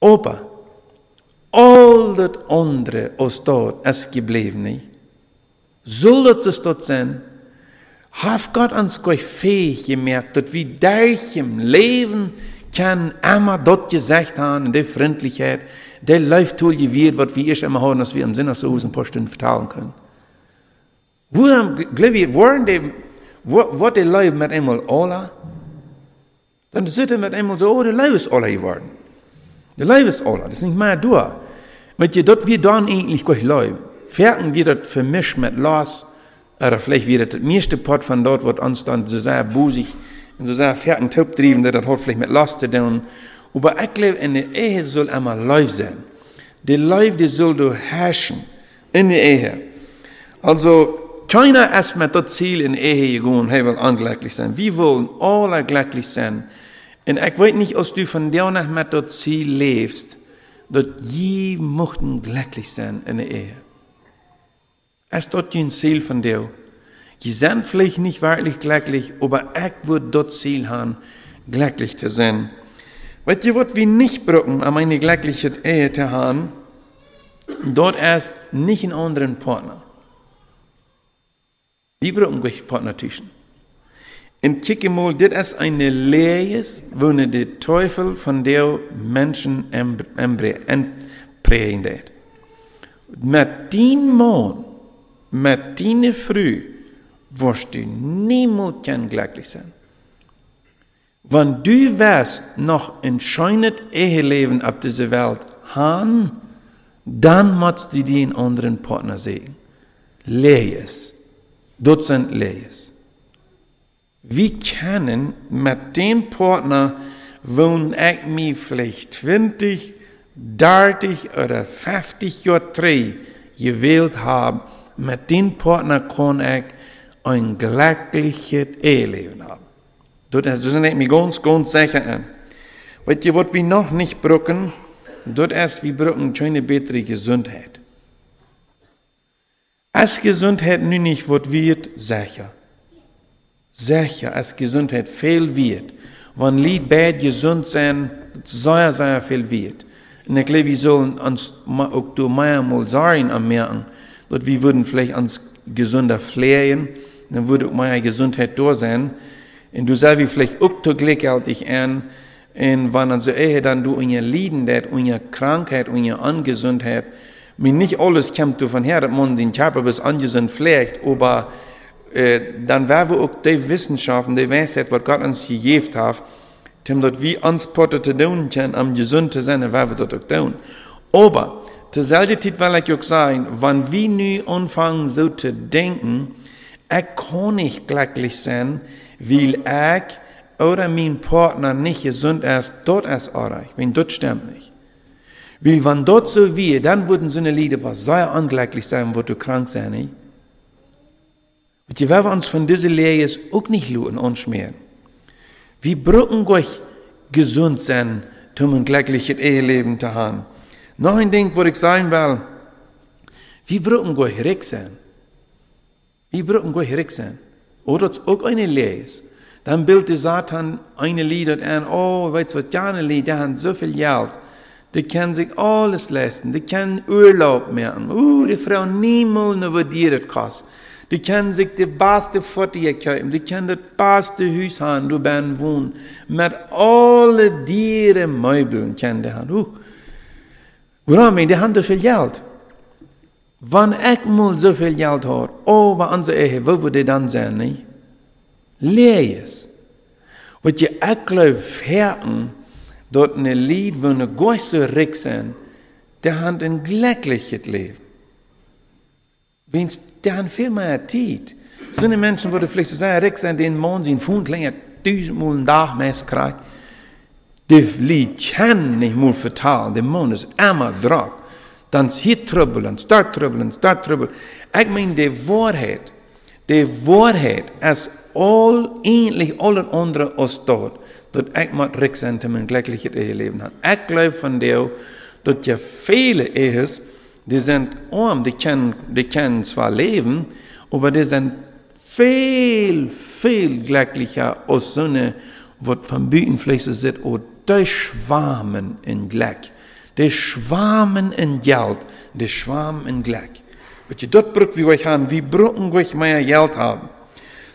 Aber all das andere aus dort ist geblieben, nicht? Soll das dort sein, hat Gott uns gleich fähig gemerkt, dass wir durch im Leben kann immer dort gesagt haben, in der Freundlichkeit, der läuft toll gewirrt, was wir erst immer haben, dass wir im Sinne so ein paar Stunden vertalen können. Glaube ich, waren die, wo, die Leute mit einmal alle? Dann sitzen mit einmal so, oh, der Leute ist alle geworden. Der Leute ist alle, das ist nicht mehr du. Mit je, dort wir dann eigentlich gleich Leute. Ferken wir das vermischt mit Los, oder vielleicht wieder das meiste Part von dort, wird uns dann so sehr busig und so sehr fertig taub trieben, das hat vielleicht mit Last zu tun. Aber ich glaube, in der Ehe soll einmal Läuf sein. Die Läuf, die soll du herrschen in der Ehe. Also, keiner ist mit das Ziel in der Ehe gegangen, hey, will anglücklich sein. Wir wollen alle glücklich sein. Und ich weiß nicht, ob du von dir nach mit das Ziel lebst, dass je möchten glücklich sein in der Ehe. Es dort ein Ziel von dir. Die sind vielleicht nicht wirklich glücklich, aber ich würde dort Ziel haben, glücklich zu sein. Weißt ihr, was wir nicht brauchen, um eine glückliche Ehe zu haben? Dort ist nicht einen anderen Partner. Zwischen. Und kicke mal, das ist eine Lehre, wo der Teufel von der Menschen prägt. Mit dem Mann, met dine fru wirst du niemals glücklich sein. Wenn du wirst noch ein schönes Eheleben auf dieser Welt haben, dann musst du den anderen Partner sehen. Leyes. Dutzend Leyes. Wir können mit dem Partner, wo ich mich vielleicht 20, 30 oder 50 Jahre gewählt habe, mit dem Partner kann ich ein glückliches Eheleben haben. Das ist mir ganz, ganz sicher. Weißt ihr, was wir noch nicht brauchen? Das ist, wir brauchen eine bessere Gesundheit. Als Gesundheit nu nicht wird, wird sicher. Sicher, als Gesundheit viel wird. Wenn Lied bad gesund sein, sehr, sehr viel wird. Und ich glaube, wir sollen uns auch durch mehr mal sagen am merken, dass wir würden vielleicht uns gesunder pflegen, dann würde auch mehr Gesundheit da sein. Und du sagst vielleicht auch zu gleichzeitig an, und wenn dann so ehe dann du ihr Leiden, ihr Krankheit, ihr Ungesundheit, mir nicht alles kommt davon her, dass man den Körper bis angesund pflegt, aber äh, dann werden wir auch die Wissenschaften, die Weisheit, was Gott uns gegeben hat, dem dort wie uns zu tun können, am gesund zu sein, werden wir dort auch tun. Aber, zur selben Zeit will ich auch sagen, wenn wir nu anfangen so zu denken, ich kann nicht glücklich sein, weil ich oder mein Partner nicht gesund ist, dort ist erreicht, wenn dort stimmt nicht. Weil wenn dort so wie, dann würden so eine Lieder was sehr unglücklich sein, wo du krank sein, nicht? Und die werden uns von dieser Lehre auch nicht luten und schmieren. Wir brauchen euch gesund sein, um ein glückliches Eheleben zu haben. Noch ein Ding, wo ich sagen will, wir brauchen euch reich sein. Wir brauchen euch reich sein. Oder es auch eine Lehre ist. Dann bildet Satan eine Lieder an, oh, weißt du was, ja eine Lied, der hat so viel Geld. Die können sich alles leisten. Die können Urlaub machen. Uh, die Frau niemals nur, was dir das kostet. Die können sich die beste Fotie kaufen, die können das beste Haus haben, du ben wohnen. Mit alle Diere Möbeln können die haben. Uh. Warum? Die haben so viel Geld. Wenn ich mal so viel Geld habe, oh, bei unserer Ehe, wo würde dann sein, nicht? Lees. Wat je ik geloof herten, dat een lied, wo eine Gott so reich sein, der hat ein glückliches Leben. Wenn's, der hat viel mehr Zeit. So eine Menschen, wo du vielleicht so sehr reich sein, den Mann sind, fünf länger, tausendmal einen Tag mehr kriegt, die Lied kann nicht mehr vertalen, der Mann ist immer drauf. Dann ist hier Trouble, und start Trouble, und start Trouble. Ich meine, die Wahrheit, die Wahrheit ist all, eigentlich alle andere als dort, dat ik moet rijk zijn te mijn glückliches Eheleben haben. Ich glaube von dir, dass ja viele Ehes, die sind arm, die können, die können zwar leben, aber die sind viel, viel glücklicher als so eine, was von Bütenfläche sind, oder die schwarmen in Glück. Die schwarmen in Geld, die schwarmen in Glück. Wat je dort braucht, wie euch haben, wie brauchen euch mehr Geld haben.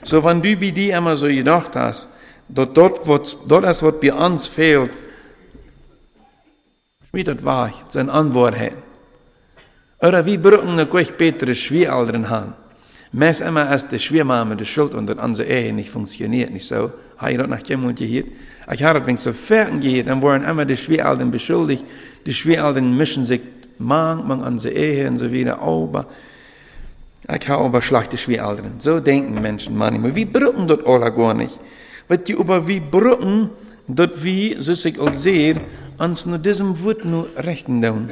So, wenn du bei dir immer so gedacht hast, dort, dort, was, dort ist, was bei uns fehlt, schmiedet war sein Antwort hin. Oder wie brauchen wir euch bessere Schwieralderen haben? Meist immer als die Schwiermame die Schuld und unsere Ehe nicht funktioniert, nicht so. Habe ich dort nach jemandem gehört? Ich habe wenn so fertig geht, dann wurden immer die Schwieralten beschuldigt. Die Schwieralten mischen sich manchmal an unsere Ehe und so wieder, aber ich habe aber schlechte Schwieralten. So denken Menschen manchmal. Wir brauchen dort alle gar nicht. Weil die aber wir brauchen, dort wie, so ich auch sehe, uns nur diesem Wort nur rechten tun.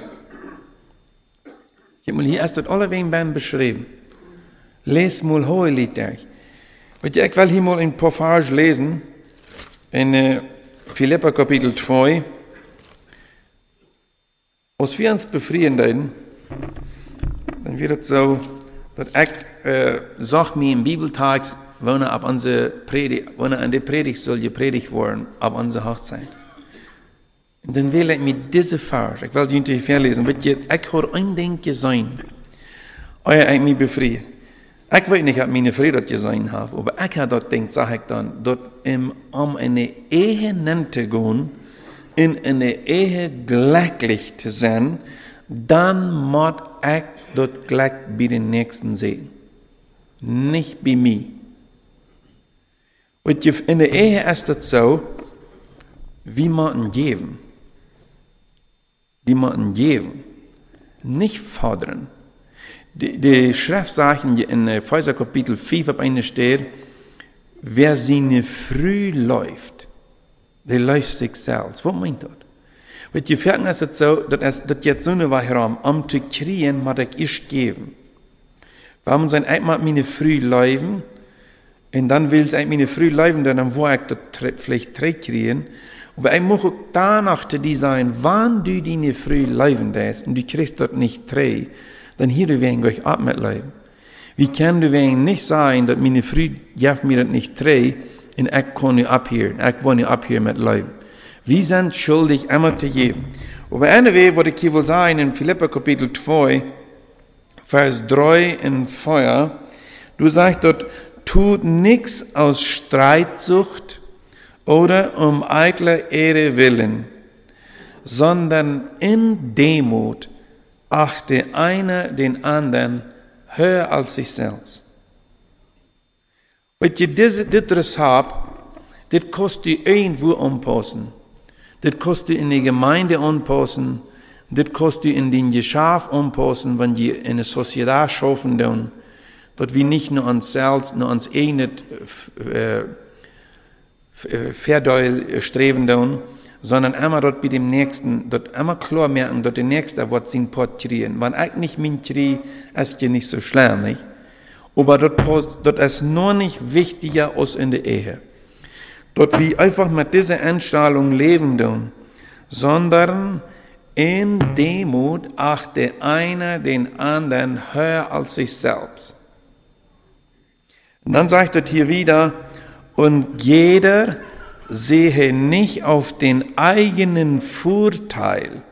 Ich habe mal hier erst das alle beim beschrieben. Les mal hohelied durch. Weil ich will hier mal ein Passage lesen, in äh, Philippa Kapitel 2, als wir uns befrieren dann wird es so, dass ich, äh, sagt mir im Bibeltag, wenn er ab unsere Predigt, wenn er an der Predigt soll gepredigt worden, ab unserer Hochzeit. Und dann will ich mit dieser Vers, ich will die verlesen, weil ich, ich habe ein Ding gesehen, euer ich mich befreien. Ich weiß nicht, ob meine Frau das gesehen hat, aber ich habe dort gedacht, sage ich dann, dort um eine Ehe zu gehen, in eine Ehe glücklich zu sein, dann muss ich dort gleich bei den Nächsten sehen. Nicht bei mir. Und in der Ehe ist es so, wie man geben. Wie man geben. Nicht fordern. Die, die Schrift sagt in Epheser Kapitel 5 auf eine steht, wer seine früh läuft, der läuft sich selbst. Was meint das? Weil je fern ist es so, dass das jetzt so eine Weile haben, um zu kriegen, ich ich geben. Warum sein einmal meine früh läufen, und dann will es meine früh läufen, dann wo ich das vielleicht trägt kriegen, aber ich muss auch danach zu dir sein, wann du deine früh läufen lässt, und du kriegst dort nicht trägt, dann hier werden euch ab mit leben. Wie kann du wegen nicht sein, dass meine Frau jaft mir das nicht drei und ich kann nicht abhören, ich wohne abhören mit Leib. Wir sind schuldig, immer zu geben. Aber eine Weg, was ich hier will sagen, in Philippa Kapitel 2, Vers 3 in Feuer, du sagst dort, tut nichts aus Streitsucht oder um eitler Ehre willen, sondern in Demut achte einer den anderen höher als sich selbst. Wenn je dit habt, das kostet irgendwo anpassen. Das kostet in die Gemeinde anpassen. Kostet ihr in den Geschäft anpassen, wenn ihr in der Sozietät schaffen tun. Dort wir nicht nur uns selbst, nur uns eigenes äh, äh Verdeul streben tun, sondern immer dort bei dem Nächsten, dort immer klar merken, dort der Nächste wird sein Pott kriegen. Wenn ich nicht mein kriege, ist ja nicht so schlimm, nicht? Aber dort, dort ist nur nicht wichtiger als in der Ehe. Dort wie einfach mit dieser Einstellung leben tun, sondern in Demut achte einer den anderen höher als sich selbst. Und dann sagt er hier wieder, und jeder sehe nicht auf den eigenen Vorteil,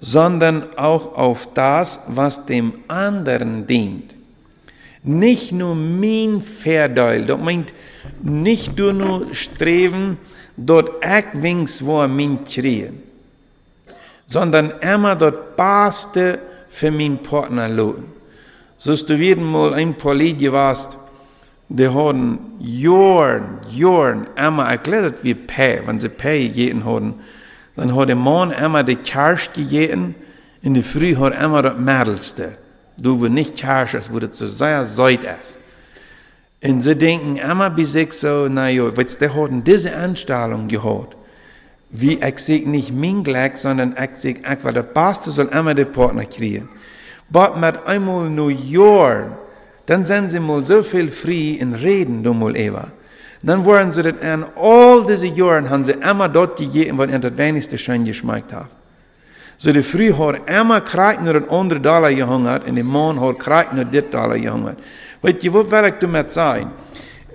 sondern auch auf das, was dem anderen dient. Nicht nur mein Verdeil, das meint nicht nur streben, dort ich wings wo mein kriegen, sondern immer dort Beste für mein Partner lohnen. So ist du wieder mal ein paar Lied warst, de hadden jorden, jorden, immer erklärt wie P, wenn sie P gegeten hadden, dann hat der Mann immer die Kirsch gegeten, in der Früh hat immer das Mädelste. Du, wo nicht Kirsch wo das so sehr seid ist. Und sie denken immer bei sich so, na ja, weil die haben diese Anstellung gehabt. Wie ich sage nicht mein Glück, sondern ich sage, ich, weil der Beste soll immer den Partner kriegen. Aber mit einmal nur Jahren, dann sind sie mal so viel frei in Reden, du mal Eva. Dann wollen sie das an all diese Jahren haben sie immer dort gegeben, was ihnen das wenigste schön geschmeckt hat. So die Früh hat immer kreik nur das andere Dollar gehungert und der Mann hat kreik nur das Dollar gehungert. Weißt du, was will ich damit sagen?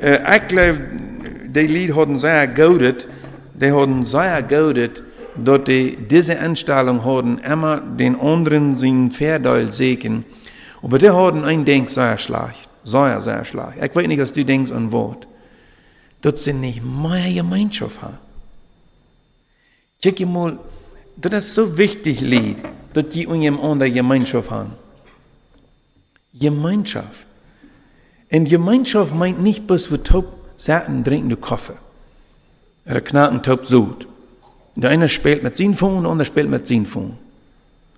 Äh, ich glaube, die Lied hatten sehr gaudet, die hatten sehr gaudet, dass die diese Einstellung hatten, immer den anderen seinen Verdeil sehen, aber die haben ein Denk sehr schlecht. Sehr, sehr schlecht. Ich weiß nicht, was du denkst an Wort. Das sind nicht mehr Gemeinschaft haben. Check mal, das ist so wichtig, Lied, dass die und jemand Gemeinschaft haben. Gemeinschaft. Und Gemeinschaft meint nicht bloß, wir taub sagen, trinken du Kaffee. Oder knacken taub Sud. Der eine spielt mit seinem Phone, der andere spielt mit seinem Phone.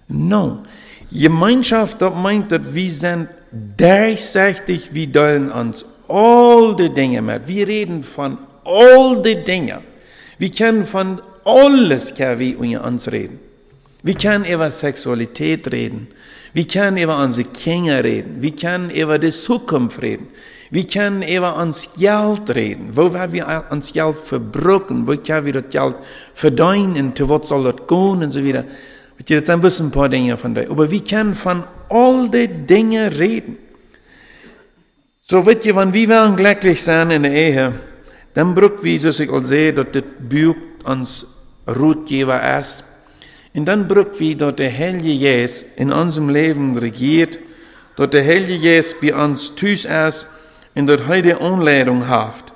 No. Gemeinschaft, das meint, dass wir sind durchsichtig, wir teilen uns all die Dinge mit. Wir reden von all die Dinge. Wir können von alles, kann wir uns reden. Wir können über Sexualität reden. Wir können über unsere Kinder reden. Wir können über die Zukunft reden. Wir können über uns Geld reden. Wo werden wir uns Geld verbrucken? Wo können wir das Geld verdienen? Zu was soll das gehen? Und so weiter. Jetzt ein bisschen ein paar Dinge von da. Aber wir können von all den Dingen reden. So wird ihr, wenn wir glücklich sein in der Ehe, dann braucht wir, so ich auch sehe, dass das Buch uns Rotgeber ist. Und dann braucht wir, dass der Heilige Jesus in unserem Leben regiert, dass der Heilige Jesus bei uns tüß ist und dass er die Anleitung hat.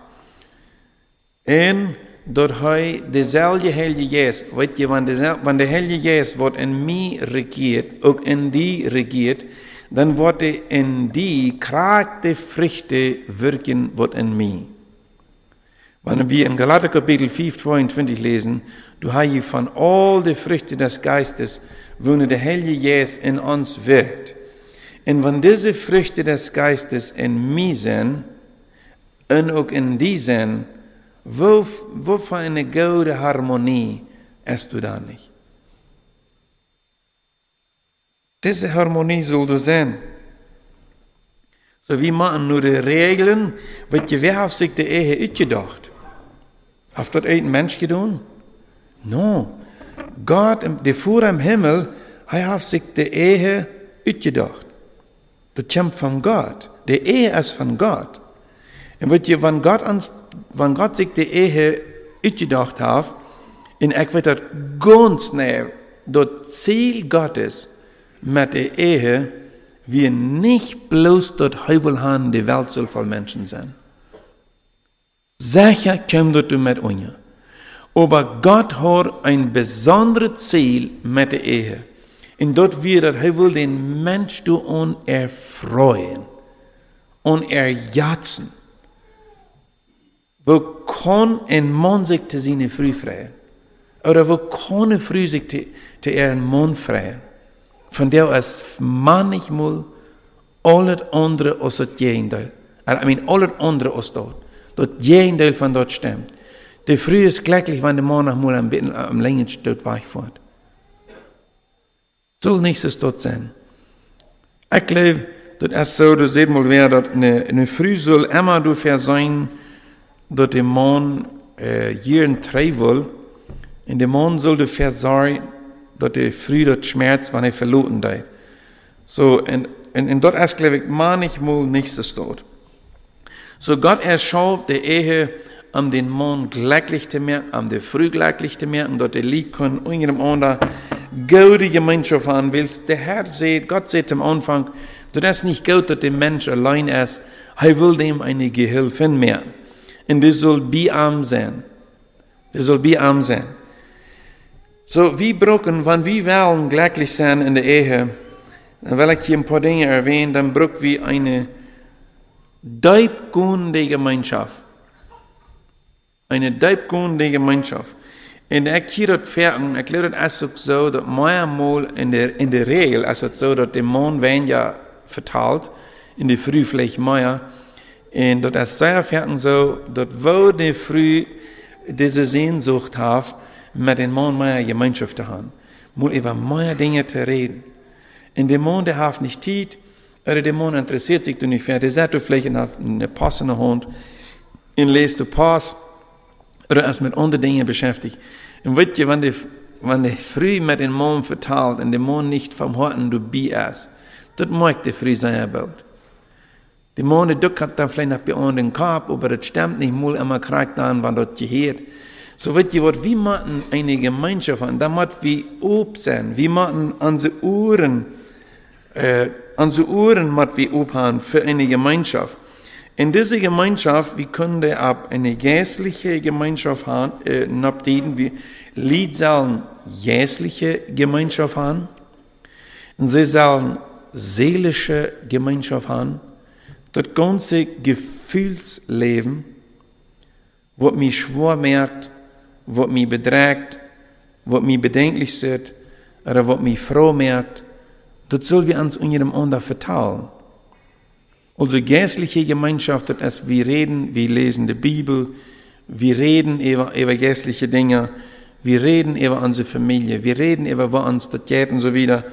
Und dat hij dezelfde Heilige Geest, weet je, wanneer de Heilige Geest in mij regiert, ook in die regiert, dann er in die kraakte Früchte wirken, wat in mij. Wenn wir in Galater Kapitel 5, 22 lesen, du hast von all den Früchten des Geistes, wo der Heilige Geist in uns wirkt. Und wenn diese Früchte des Geistes in mir sind, und auch in die sind, wo, wo für eine gute Harmonie hast du da nicht? Diese Harmonie soll du sein. So wie man nur die Regeln, je wer hat sich die Ehe uitgedacht? Hat das ein Mensch getan? No. Gott, der vor im Himmel, hat sich die Ehe uitgedacht. Das kommt von Gott. Die Ehe ist von Gott. Und weet je, wenn Gott, ans, wenn Gott sich die Ehe uitgedacht hat, und ich weet dat ganz nah, das Ziel Gottes mit der Ehe, wir nicht bloß dort Heuvel haben, die Welt soll voll Menschen sein. Sicher kommt dort mit uns. Aber Gott hat ein besonderes Ziel mit der Ehe. Und dort wird er will den Mensch und erfreuen und erjatzen. Wo kann ein Mann sich zu seiner Früh freuen? Oder wo kann eine Früh sich zu, ihrem Mann freuen? Von der ist manchmal alles andere als das Gegenteil. I mean, alles andere als dort. Das Gegenteil von dort stimmt. Der Früh ist glücklich, wenn der Mann noch mal am, am längsten dort Soll nichts dort sein. Ich glaube, das ist so, du seht mal, wer dort eine, eine Früh soll immer du sein, dat de man äh, hier trei will, in de man soll de versorgen, dat de früh dat Schmerz, wann er verloren da. So, und, und, und dort ist, glaube ich, manchmal nichts dort. So, Gott erschafft die Ehe, um den Mann glücklich zu machen, um die Früh glücklich zu machen, dort die Lied können, irgendeinem anderen gute Gemeinschaft haben willst. Der Herr sieht, Gott sieht am Anfang, das ist nicht gut, dass der Mensch allein ist, er will dem eine Gehilfe mehr. Und das soll bearm sein. Das soll bearm sein. So, wie brauchen, wenn wir wollen glücklich sein in der Ehe, dann will ich hier ein paar Dinge erwähnen, dann brauchen wir eine deibgehende Gemeinschaft. Eine deibgehende Gemeinschaft. Und ich hier das Ferien, erklärt es auch so, dass manchmal in der, in der Regel ist es so, dass der Mann ja verteilt, in der Früh vielleicht mehr, und dat is zeer fertig so, dat wo die früh diese Sehnsucht hat, mit den Mann mehr Gemeinschaft zu haben. Mal über mehr Dinge zu reden. Und der Mann, der hat nicht Zeit, oder der Mann interessiert sich nicht mehr, der sagt vielleicht eine passende Hund, und lest du Pass, oder ist mit anderen Dingen beschäftigt. Und wisst ihr, wenn die, wenn die früh mit dem Mann verteilt, und der Mann nicht vom Horten du bi ist, das mag der früh sein Bild. Die Monde Duck hat dann vielleicht noch bei uns den Kopf, aber das stimmt nicht, mal immer kriegt dann, wann das gehört. So wird die Wort, wie machen eine Gemeinschaft an, da muss wie ob sein, wie machen unsere Uhren, äh, unsere Uhren muss wie ob haben für eine Gemeinschaft. In dieser Gemeinschaft, wie können wir ab eine geistliche Gemeinschaft haben, äh, abdeden, wie Lied sollen jährliche Gemeinschaft haben, und sie sollen seelische Gemeinschaft haben, das ganze Gefühlsleben, was mich schwer merkt, was mich bedrängt, was mich bedenklich ist, oder was mich froh merkt, das soll wir uns untereinander verteilen. Also geistliche Gemeinschaft, ist, wir reden, wir lesen die Bibel, wir reden über, über geistliche Dinge, wir reden über unsere Familie, wir reden über was das geht und so wieder.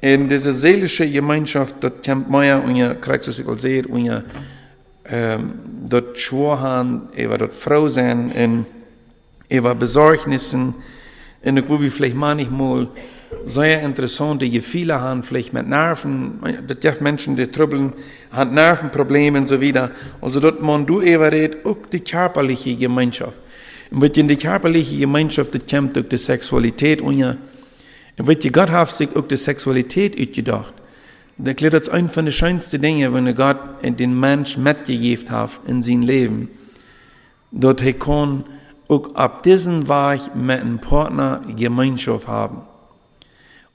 In diese seelische Gemeinschaft, dort kommt mehr und ihr kriegt es auch sehr, und ihr ähm, dort schwor haben, über dort Frau sein, und über Besorgnissen, und wo wir vielleicht manchmal sehr interessante Gefühle haben, vielleicht mit Nerven, das gibt Menschen, die Nervenprobleme und so wieder. Also dort man du über redet, auch die körperliche Gemeinschaft. Und mit in die körperliche Gemeinschaft, das kommt durch die Sexualität und ja, und weet je, Gott hat sich auch die Sexualität uitgedacht. Dat erklärt als ein von den schönsten Dingen, wenn Gott den Mensch mitgegeben hat in sein Leben. Dort kann auch ab diesem Weg mit einem Partner Gemeinschaft haben.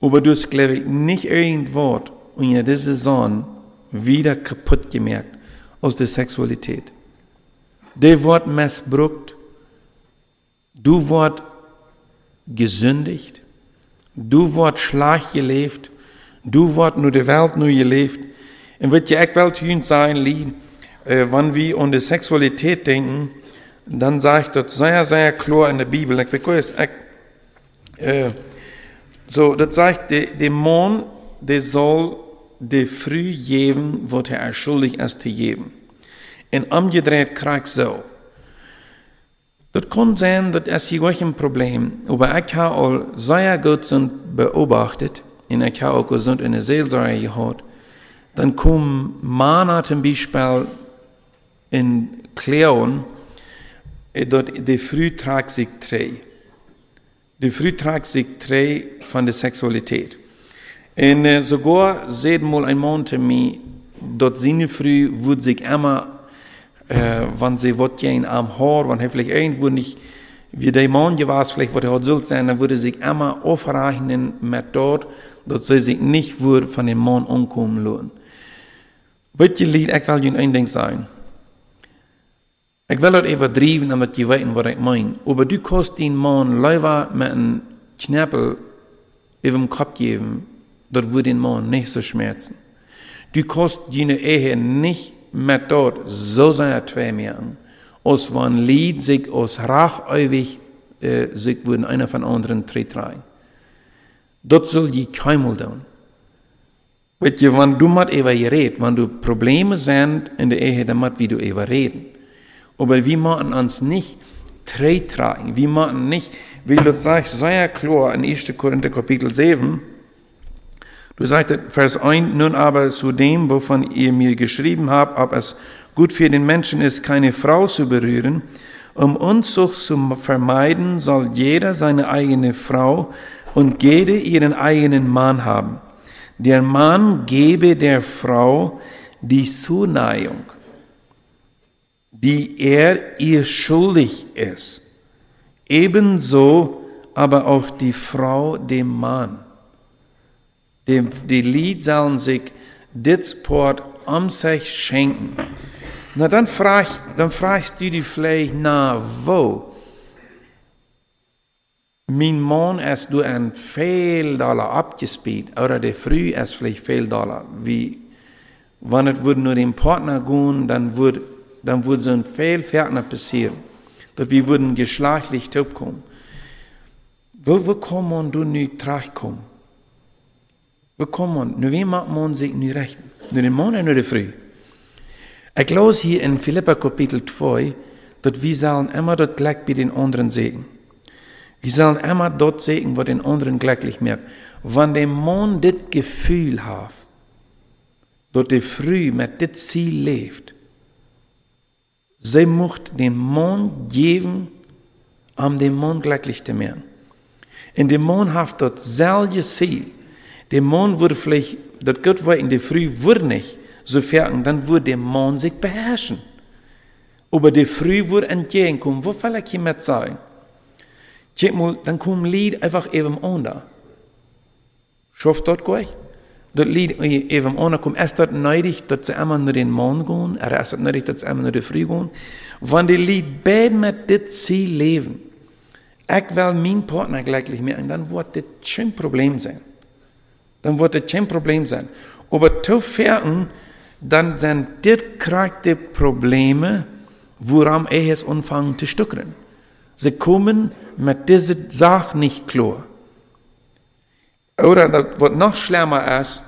Aber du hast, glaube ich, nicht irgendwo in dieser Sonne wieder kaputt gemerkt aus der Sexualität. Der wird missbraucht, du wird gesündigt, Du wordt schlag geleefd. Du wordt nu de Welt nu geleefd. En wat je echt wel tun sein, Lied, äh, wenn wir an die Sexualität denken, dann sagt das sehr, sehr klar in der Bibel. Ich weiß, äh, so, das sagt, der, Mann, der soll der früh geben, was er schuldig ist zu geben. Und umgedreht kriegt so. Das kann sein, dat is hier ook een probleem. Aber ich habe al sehr gut beobachtet, und ich habe auch gesund in der Seelsorge gehört, dann kommen Männer zum Beispiel in Kleon, dort die früh tragt sich drei. Die früh tragt sich drei von der Sexualität. Und äh, sogar seht mal ein Mann zu mir, dort seine früh wird sich immer, äh, wenn sie wird gehen am Haar, wenn er vielleicht irgendwo nicht, wie der Mann gewesen, vielleicht wird er halt soll sein, dann würde sich immer aufrechnen mit dort, dort soll sich nicht wohl von dem Mann umkommen lassen. Je lied, ik wil je een ding zeggen. Ik wil het even drijven, omdat je weet wat ik meen. Maar du kost die man leider met een knappel even im Kopf geben, dat würde den Mann nicht so schmerzen. Du kost deine Ehe nicht mit dort so sehr an, als wenn Lied sich aus rachäufig äh, sich würden einer von anderen tritt rein. Dort soll die keinmal tun. Weet je, wenn du mit über redet, wenn du Probleme sind in der Ehe, dann muss wie du über reden. Aber wir machen uns nicht tragen, wir machen nicht, wie du sagst, sehr klar in 1. Korinther Kapitel 7, du sagst, Vers 1, nun aber zu dem, wovon ihr mir geschrieben habt, ob es gut für den Menschen ist, keine Frau zu berühren, um Unzucht zu vermeiden, soll jeder seine eigene Frau und jede ihren eigenen Mann haben. Der Mann gebe der Frau die Zuneigung, die er ihr schuldig ist. Ebenso aber auch die Frau dem Mann. Dem, die Lied sollen sich dit Port um sich schenken. Na, dann, frag, dann fragst du dich vielleicht, na, wo? Mijn man is door een veel dollar abgespielt, oder der früh ist vielleicht viel dollar. Wie, wenn es nur dem Partner gehen, dann würde, dann würde ein viel Partner passieren. Dass wir würden geschlechtlich kommen. Wo, wo kann man du nicht kommen? Wo kann man, nur wie macht man sich nicht recht? Nur Mann oder nur der Früh? Ich glaube hier in Philippa Kapitel 2, dass wir sollen immer dort gleich bei den anderen sehen. Wir sollen immer dort sehen, wo den anderen glücklich macht. Wenn der Mann das Gefühl hat, dass er früh mit dem Ziel lebt, sie möchte den Mann geben, um den Mann glücklich zu machen. Und der Mann hat dort selbe Ziel. Der Mann würde vielleicht, das Gott war in der Früh, würde nicht so fertig, dann würde der Mann sich beherrschen. Aber der Früh würde entgegenkommen. Wo will ich hiermit sagen? Kijk maar, dan komt lied einfach even onder. Schafft dort gleich? Dat lied even onder komt. Ist das nötig, dass sie einmal nur den Mond gehen? Oder ist das nötig, dass sie einmal nur die Früh gehen? Wenn die Lied beide mit dit Ziel leben, ich will mein Partner glücklich machen, dann wird das kein Problem sein. Dann wird das kein Problem sein. Aber zu fern, dann sind das die Probleme, woran er es anfangen zu stückern. Sie kommen mit dieser Sache nicht klar. Oder das, was noch schlimmer ist,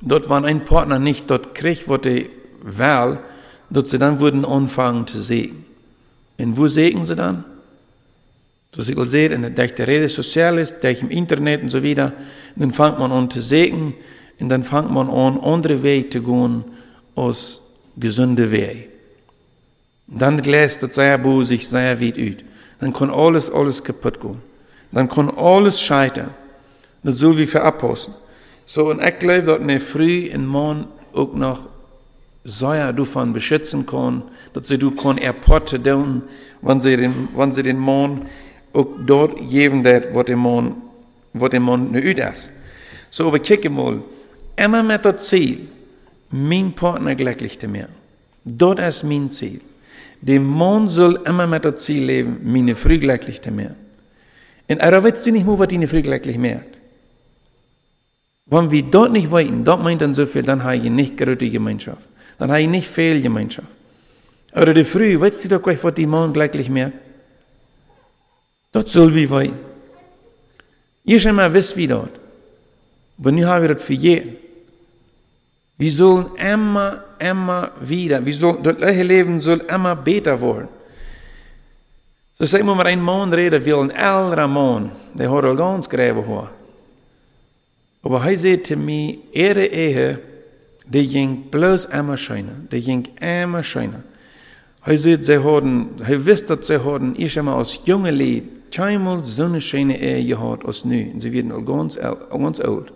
dort wenn ein Partner nicht dort kriegt, was er will, dort sie dann würden anfangen zu sehen. Und wo sehen sie dann? Das ich sehe, in der Rede sozial ist, durch im Internet und so weiter, dann fängt man an zu sehen und dann fängt man an, andere Wege zu gehen aus gesunden Wege. Dann gläst das sehr sich sehr weit ut. Dann kann alles, alles kaputt gehen. Dann kann alles scheitern. Das so wie für Apostel. So, und ich glaube, dass mir früh und morgen auch noch sehr davon beschützen kann, dass sie du kann erporten tun, wenn sie den, wenn sie den Mann auch dort geben, was der Mann, was der Mann nicht ist. So, aber kicke mal, immer mit dem Ziel, mein Partner glücklich zu machen. Dort ist mein Ziel. Der Mann soll immer mit dem Ziel leben, meine Früh glücklich zu machen. Und er weißt du nicht mehr, was deine Früh glücklich macht. Wenn wir dort nicht weiten, dort meint dann so viel, dann habe ich nicht gute Gemeinschaft. Dann habe ich nicht viel Gemeinschaft. Aber die Früh, weißt du doch gleich, was die Mann glücklich macht? Dort soll wir weiten. Ihr schon mal wisst, wie dort. Aber nun haben wir das für jeden. Wir sollen immer, immer wieder, wir sollen, das Leben soll immer besser werden. So sagen wir mal ein Mann reden, will ein älterer Mann, der hat ganz gräben hat. Aber er sagt zu mir, ihre Ehe, die ging bloß immer schöner. Die ging immer schöner. Hij sieht, sie haben, hij wist dat sie haben, ich immer als junge Lied, keinmal so eine schöne Ehe gehabt als nu. Und sie werden al ganz, ganz alt.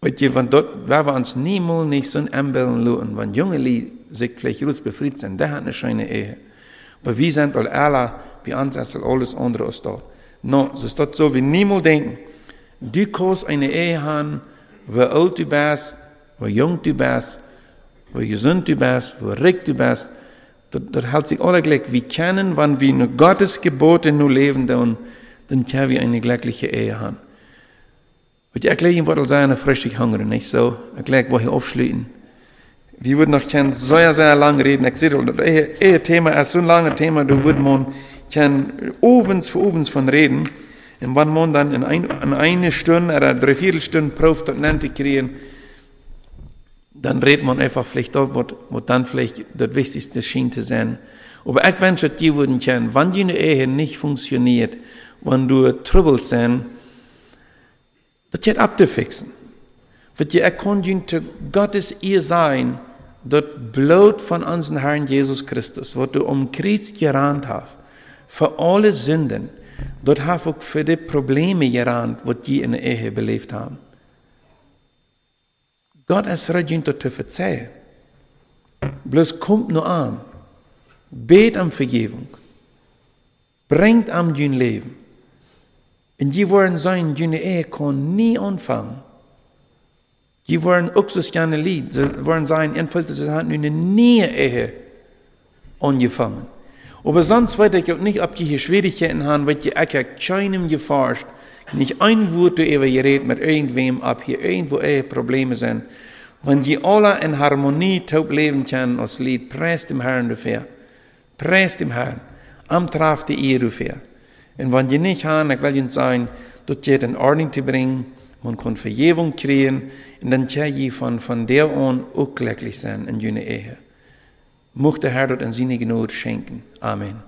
Weet je, want dort, waar we ons niemals nicht so anbellen lassen, wenn junge Lied sich vielleicht gut befriedigt sind, der hat eine schöne Ehe. Aber wir sind all alle, bei uns ist alles andere als dort. No, es ist dort so, wie niemals denken, du kannst eine Ehe haben, wo alt du bist, wo jung du bist, wo gesund du bist, wo reich du bist, dort, dort hält sich alle gleich. Wir kennen, wenn wir nur Gottes Gebote nur leben, dann, dann können wir eine glückliche Ehe haben. Und ich erkläre Ihnen, was sein, frischig hungern, nicht so? Erkläre, wo ich aufschließen. Wir würden noch kein sehr, sehr lang reden. Ich sehe, das Ehe Thema ist so ein langes Thema, da würde man kann obens für obens von reden. Und wenn man dann in, ein, in eine Stunde oder drei Viertelstunde Prof dort nennt kriegen, dann redet man einfach vielleicht dort, was, was dann vielleicht das Wichtigste schien zu sein. Aber ich wünsche dir würden können, wenn die Ehe nicht funktioniert, wenn du Trouble sind, das jetzt abzufixen. Wird ihr erkunden, Gottes ihr sein, dort Blut von unserem Herrn Jesus Christus, was du um Kreuz gerannt hast, für alle Sünden, dort auch für die Probleme gerannt, was die in der Ehe belebt haben. Gott ist dort zu verzeihen. Bloß kommt nur an, bet um Vergebung, bringt am dein Leben. Und die wollen sein, deine Ehe kann nie anfangen. Die wollen auch so gerne Lied, sie wollen sein, entfällt es hat eine nie Ehe angefangen. Aber sonst weiß ich auch nicht, ob die hier Schwierigkeiten haben, weil ich habe keinem geforscht, nicht ein Wort über geredet mit irgendwem, ob hier irgendwo Probleme sind. Wenn die alle in Harmonie taub leben können, als Lied, preist dem Herrn dafür. Preist dem Herrn. Am traf die Ehe dafür. Und wenn die nicht haben, ich will ihnen sagen, dort geht in Ordnung zu bringen, man kann Vergebung kriegen, und dann kann je von, von der an auch glücklich sein in jene Ehe. Möchte Herr dort ein Sinne Gnade schenken. Amen.